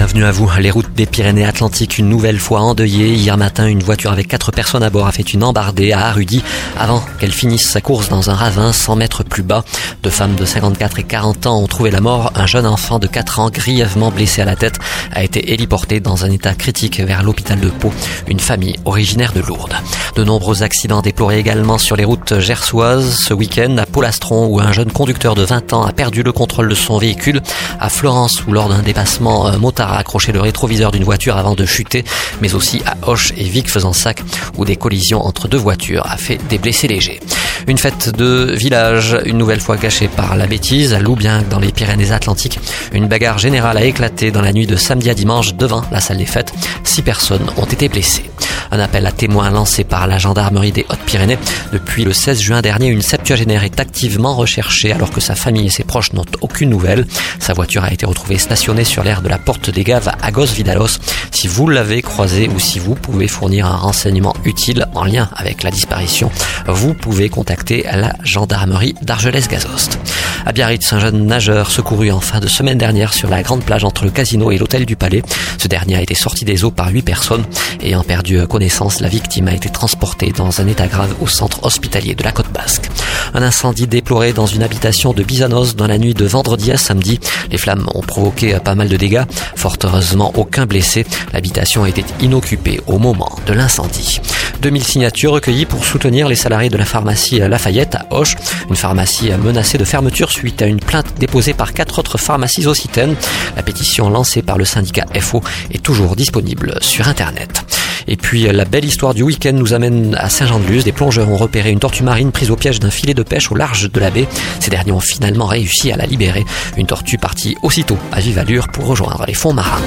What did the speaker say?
Bienvenue à vous. Les routes des Pyrénées-Atlantiques une nouvelle fois endeuillées. Hier matin, une voiture avec quatre personnes à bord a fait une embardée à Arudy avant qu'elle finisse sa course dans un ravin 100 mètres plus bas. Deux femmes de 54 et 40 ans ont trouvé la mort. Un jeune enfant de 4 ans, grièvement blessé à la tête, a été héliporté dans un état critique vers l'hôpital de Pau. Une famille originaire de Lourdes. De nombreux accidents déplorés également sur les routes gersoises ce week-end à Polastron où un jeune conducteur de 20 ans a perdu le contrôle de son véhicule. À Florence où lors d'un dépassement euh, motard a accroché le rétroviseur d'une voiture avant de chuter. Mais aussi à Hoche et Vic faisant sac où des collisions entre deux voitures a fait des blessés légers. Une fête de village, une nouvelle fois gâchée par la bêtise, à Loubienque dans les Pyrénées-Atlantiques. Une bagarre générale a éclaté dans la nuit de samedi à dimanche devant la salle des fêtes. Six personnes ont été blessées. Un appel à témoins lancé par la gendarmerie des Hautes-Pyrénées. Depuis le 16 juin dernier, une septuagénaire est activement recherchée alors que sa famille et ses proches n'ont aucune nouvelle. Sa voiture a été retrouvée stationnée sur l'aire de la Porte des Gaves à Agos-Vidalos. Si vous l'avez croisée ou si vous pouvez fournir un renseignement utile en lien avec la disparition, vous pouvez contacter la gendarmerie d'Argelès-Gazost. À Biarritz, un jeune nageur secouru en fin de semaine dernière sur la grande plage entre le casino et l'hôtel du Palais. Ce dernier a été sorti des eaux par huit personnes ayant perdu connaissance, la victime a été transportée dans un état grave au centre hospitalier de la côte basque. Un incendie déploré dans une habitation de Bizanos dans la nuit de vendredi à samedi. Les flammes ont provoqué pas mal de dégâts. Fort heureusement, aucun blessé. L'habitation était inoccupée au moment de l'incendie. 2000 signatures recueillies pour soutenir les salariés de la pharmacie Lafayette à Hoche, une pharmacie menacée de fermeture suite à une plainte déposée par quatre autres pharmacies occitaines. La pétition lancée par le syndicat FO est toujours disponible sur Internet. Et puis la belle histoire du week-end nous amène à Saint-Jean-de-Luz. Des plongeurs ont repéré une tortue marine prise au piège d'un filet de pêche au large de la baie. Ces derniers ont finalement réussi à la libérer. Une tortue partie aussitôt à vive allure pour rejoindre les fonds marins.